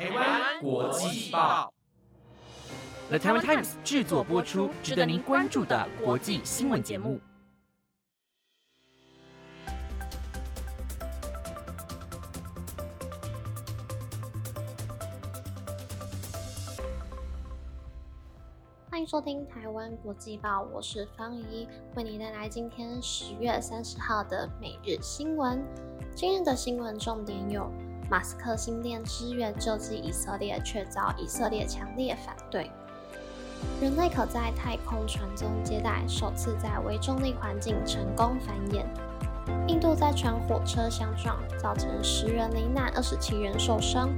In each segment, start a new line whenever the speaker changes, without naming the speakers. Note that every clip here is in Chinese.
台湾国际报，The Taiwan Times 制作播出，值得您关注的国际新闻节目。
欢迎收听台湾国际报，我是方怡，为你带来今天十月三十号的每日新闻。今日的新闻重点有：马斯克新店支援救济以色列，却遭以色列强烈反对；人类可在太空传宗接代，首次在微重力环境成功繁衍；印度在船火车相撞，造成十人罹难，二十七人受伤。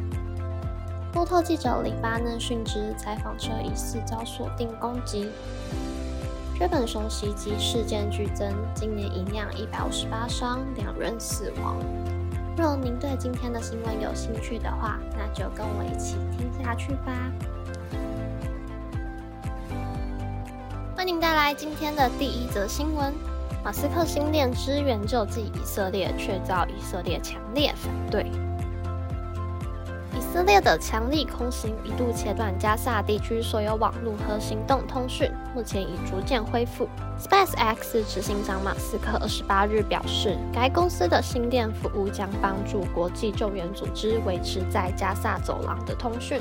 路透记者黎巴嫩殉职，采访车疑似遭锁定攻击。日本熊袭击事件剧增，今年已酿一百五十八伤，两人死亡。若您对今天的新闻有兴趣的话，那就跟我一起听下去吧。为您带来今天的第一则新闻：马斯克新店支援救济以色列，却遭以色列强烈反对。以色列的强力空袭一度切断加萨地区所有网络和行动通讯，目前已逐渐恢复。SpaceX 执行长马斯克二十八日表示，该公司的新店服务将帮助国际救援组织维持在加萨走廊的通讯。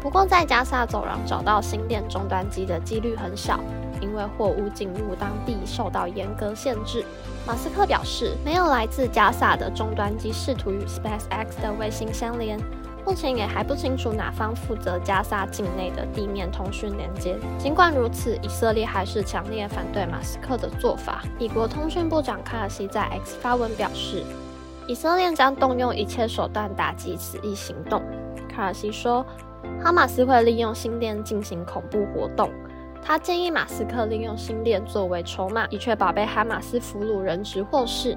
不过，在加萨走廊找到新店终端机的几率很小，因为货物进入当地受到严格限制。马斯克表示，没有来自加萨的终端机试图与 SpaceX 的卫星相连。目前也还不清楚哪方负责加沙境内的地面通讯连接。尽管如此，以色列还是强烈反对马斯克的做法。美国通讯部长卡尔西在 X 发文表示，以色列将动用一切手段打击此一行动。卡尔西说，哈马斯会利用新店进行恐怖活动。他建议马斯克利用新店作为筹码，以确保被哈马斯俘虏人质获释。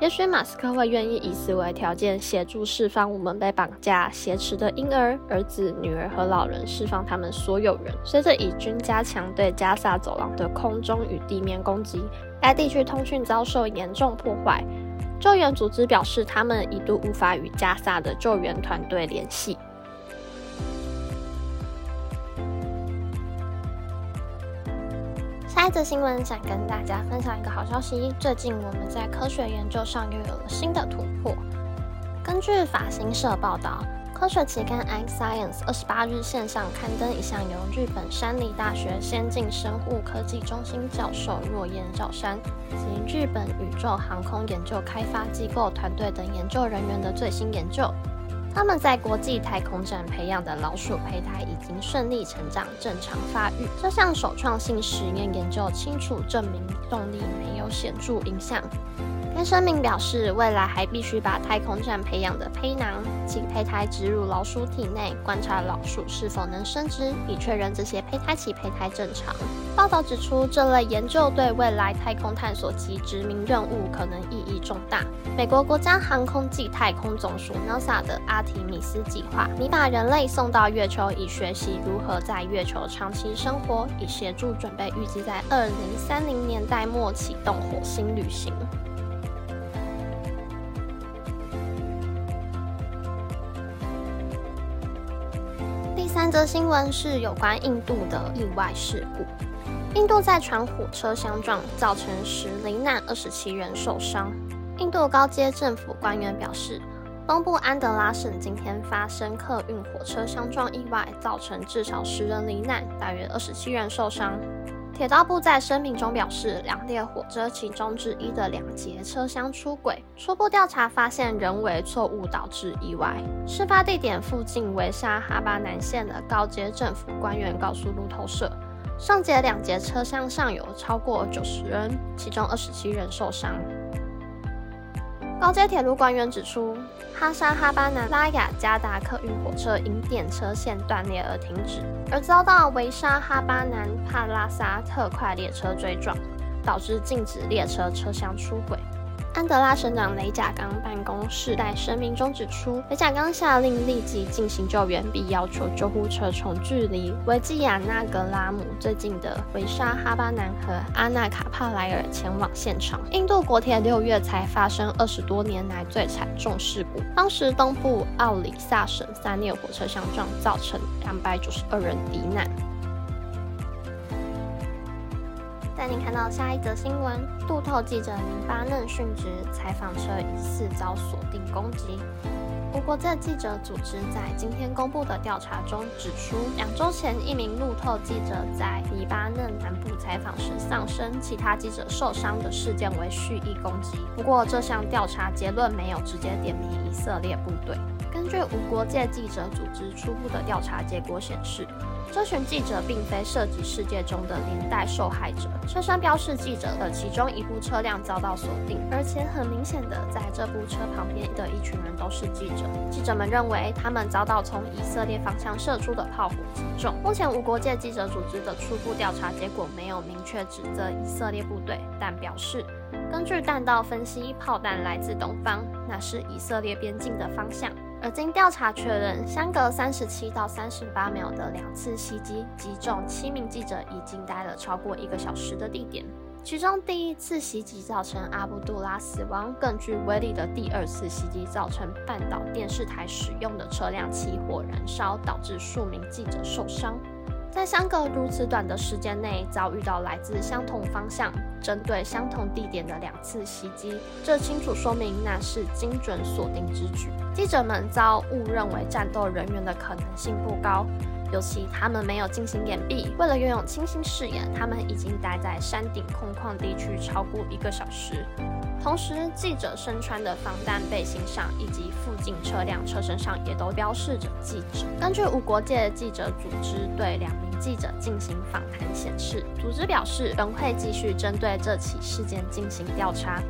也许马斯克会愿意以此为条件，协助释放我们被绑架挟持的婴儿、儿子、女儿和老人，释放他们所有人。随着以军加强对加萨走廊的空中与地面攻击，该地区通讯遭受严重破坏。救援组织表示，他们一度无法与加萨的救援团队联系。下一则新闻想跟大家分享一个好消息，最近我们在科学研究上又有了新的突破。根据法新社报道，科学期刊《X Science》二十八日线上刊登一项由日本山梨大学先进生物科技中心教授若岩照山及日本宇宙航空研究开发机构团队等研究人员的最新研究。他们在国际太空站培养的老鼠胚胎已经顺利成长、正常发育。这项首创性实验研究清楚证明动力没有显著影响。该声明表示，未来还必须把太空站培养的胚囊及胚胎植入老鼠体内，观察老鼠是否能生殖，以确认这些胚胎及胚胎正常。报道指出，这类研究对未来太空探索及殖民任务可能意义重大。美国国家航空暨太空总署 （NASA） 的阿提米斯计划，拟把人类送到月球，以学习如何在月球长期生活，以协助准备预计在二零三零年代末启动火星旅行。第三则新闻是有关印度的意外事故。印度在传火车相撞，造成十罹难，二十七人受伤。印度高阶政府官员表示，东部安德拉省今天发生客运火车相撞意外，造成至少十人罹难，大约二十七人受伤。铁道部在声明中表示，两列火车其中之一的两节车厢出轨，初步调查发现人为错误导致意外。事发地点附近为沙哈巴南线的高阶政府官员告诉路透社，上节两节车厢上有超过九十人，其中二十七人受伤。高阶铁路官员指出，哈沙哈巴南拉雅加达客运火车因电车线断裂而停止，而遭到维沙哈巴南帕拉萨特快列车追撞，导致禁止列车车厢出轨。安德拉省长雷贾刚办公室在声明中指出，雷贾刚下令立即进行救援，并要求救护车从距离维吉亚纳格拉姆最近的维沙哈巴南和阿纳卡帕莱尔前往现场。印度国铁六月才发生二十多年来最惨重事故，当时东部奥里萨省三列火车相撞，造成两百九十二人罹难。您看到下一则新闻：路透记者黎巴嫩殉职，采访车疑似遭锁定攻击。无国界记者组织在今天公布的调查中指出，两周前一名路透记者在黎巴嫩南部采访时丧生，其他记者受伤的事件为蓄意攻击。不过，这项调查结论没有直接点名以色列部队。根据无国界记者组织初步的调查结果显示。这群记者并非涉及事件中的连带受害者。车身标示记者的其中一部车辆遭到锁定，而且很明显的，在这部车旁边的一群人都是记者。记者们认为他们遭到从以色列方向射出的炮火击中。目前无国界记者组织的初步调查结果没有明确指责以色列部队，但表示根据弹道分析，炮弹来自东方，那是以色列边境的方向。而经调查确认，相隔三十七到三十八秒的两次袭击击中七名记者，已经待了超过一个小时的地点。其中第一次袭击造成阿布杜拉死亡，更具威力的第二次袭击造成半岛电视台使用的车辆起火燃烧，导致数名记者受伤。在相隔如此短的时间内遭遇到来自相同方向、针对相同地点的两次袭击，这清楚说明那是精准锁定之举。记者们遭误认为战斗人员的可能性不高，尤其他们没有进行掩蔽。为了拥有清晰视野，他们已经待在山顶空旷地区超过一个小时。同时，记者身穿的防弹背心上以及附近车辆车身上也都标示着“记者”。根据无国界记者组织对两名记者进行访谈显示，组织表示仍会继续针对这起事件进行调查。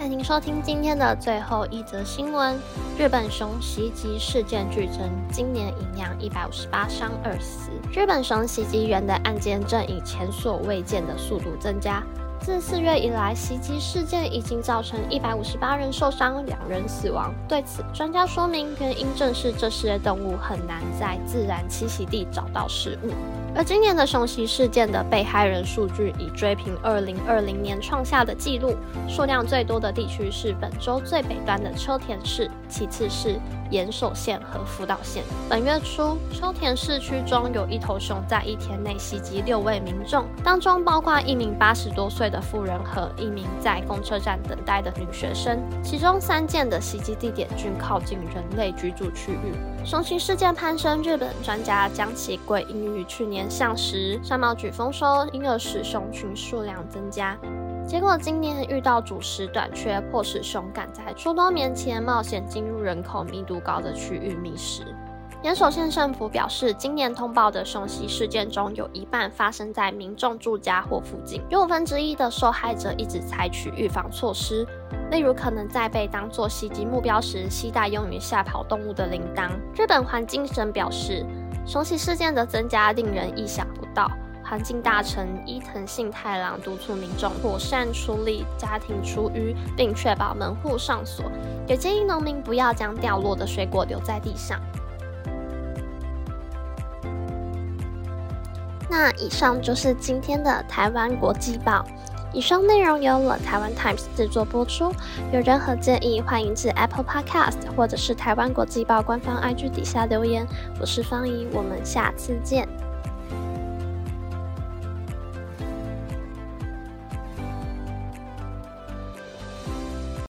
欢迎收听今天的最后一则新闻：日本熊袭击事件剧增，今年营养一百五十八伤二死。日本熊袭击员的案件正以前所未见的速度增加。自四月以来，袭击事件已经造成一百五十八人受伤，两人死亡。对此，专家说明，原因正是这些动物很难在自然栖息地找到食物。而今年的熊袭事件的被害人数据已追平二零二零年创下的纪录，数量最多的地区是本州最北端的秋田市，其次是。岩手县和福岛县。本月初，秋田市区中有一头熊在一天内袭击六位民众，当中包括一名八十多岁的妇人和一名在公车站等待的女学生。其中三件的袭击地点均靠近人类居住区域。熊袭事件攀升，日本专家将其归因于去年向时山毛榉丰收，因而使熊群数量增加。结果今年遇到主食短缺，迫使熊赶在出冬眠前冒险进入人口密度高的区域觅食。岩手县政府表示，今年通报的熊袭事件中有一半发生在民众住家或附近，有五分之一的受害者一直采取预防措施，例如可能在被当作袭击目标时携带用于吓跑动物的铃铛。日本环境省表示，熊袭事件的增加令人意想不到。环境大臣伊藤信太郎督促民众妥善处理家庭厨余，并确保门户上锁，也建议农民不要将掉落的水果留在地上。那以上就是今天的台湾国际报。以上内容由了台湾 Times 制作播出。有任何建议，欢迎至 Apple Podcast 或者是台湾国际报官方 IG 底下留言。我是方怡，我们下次见。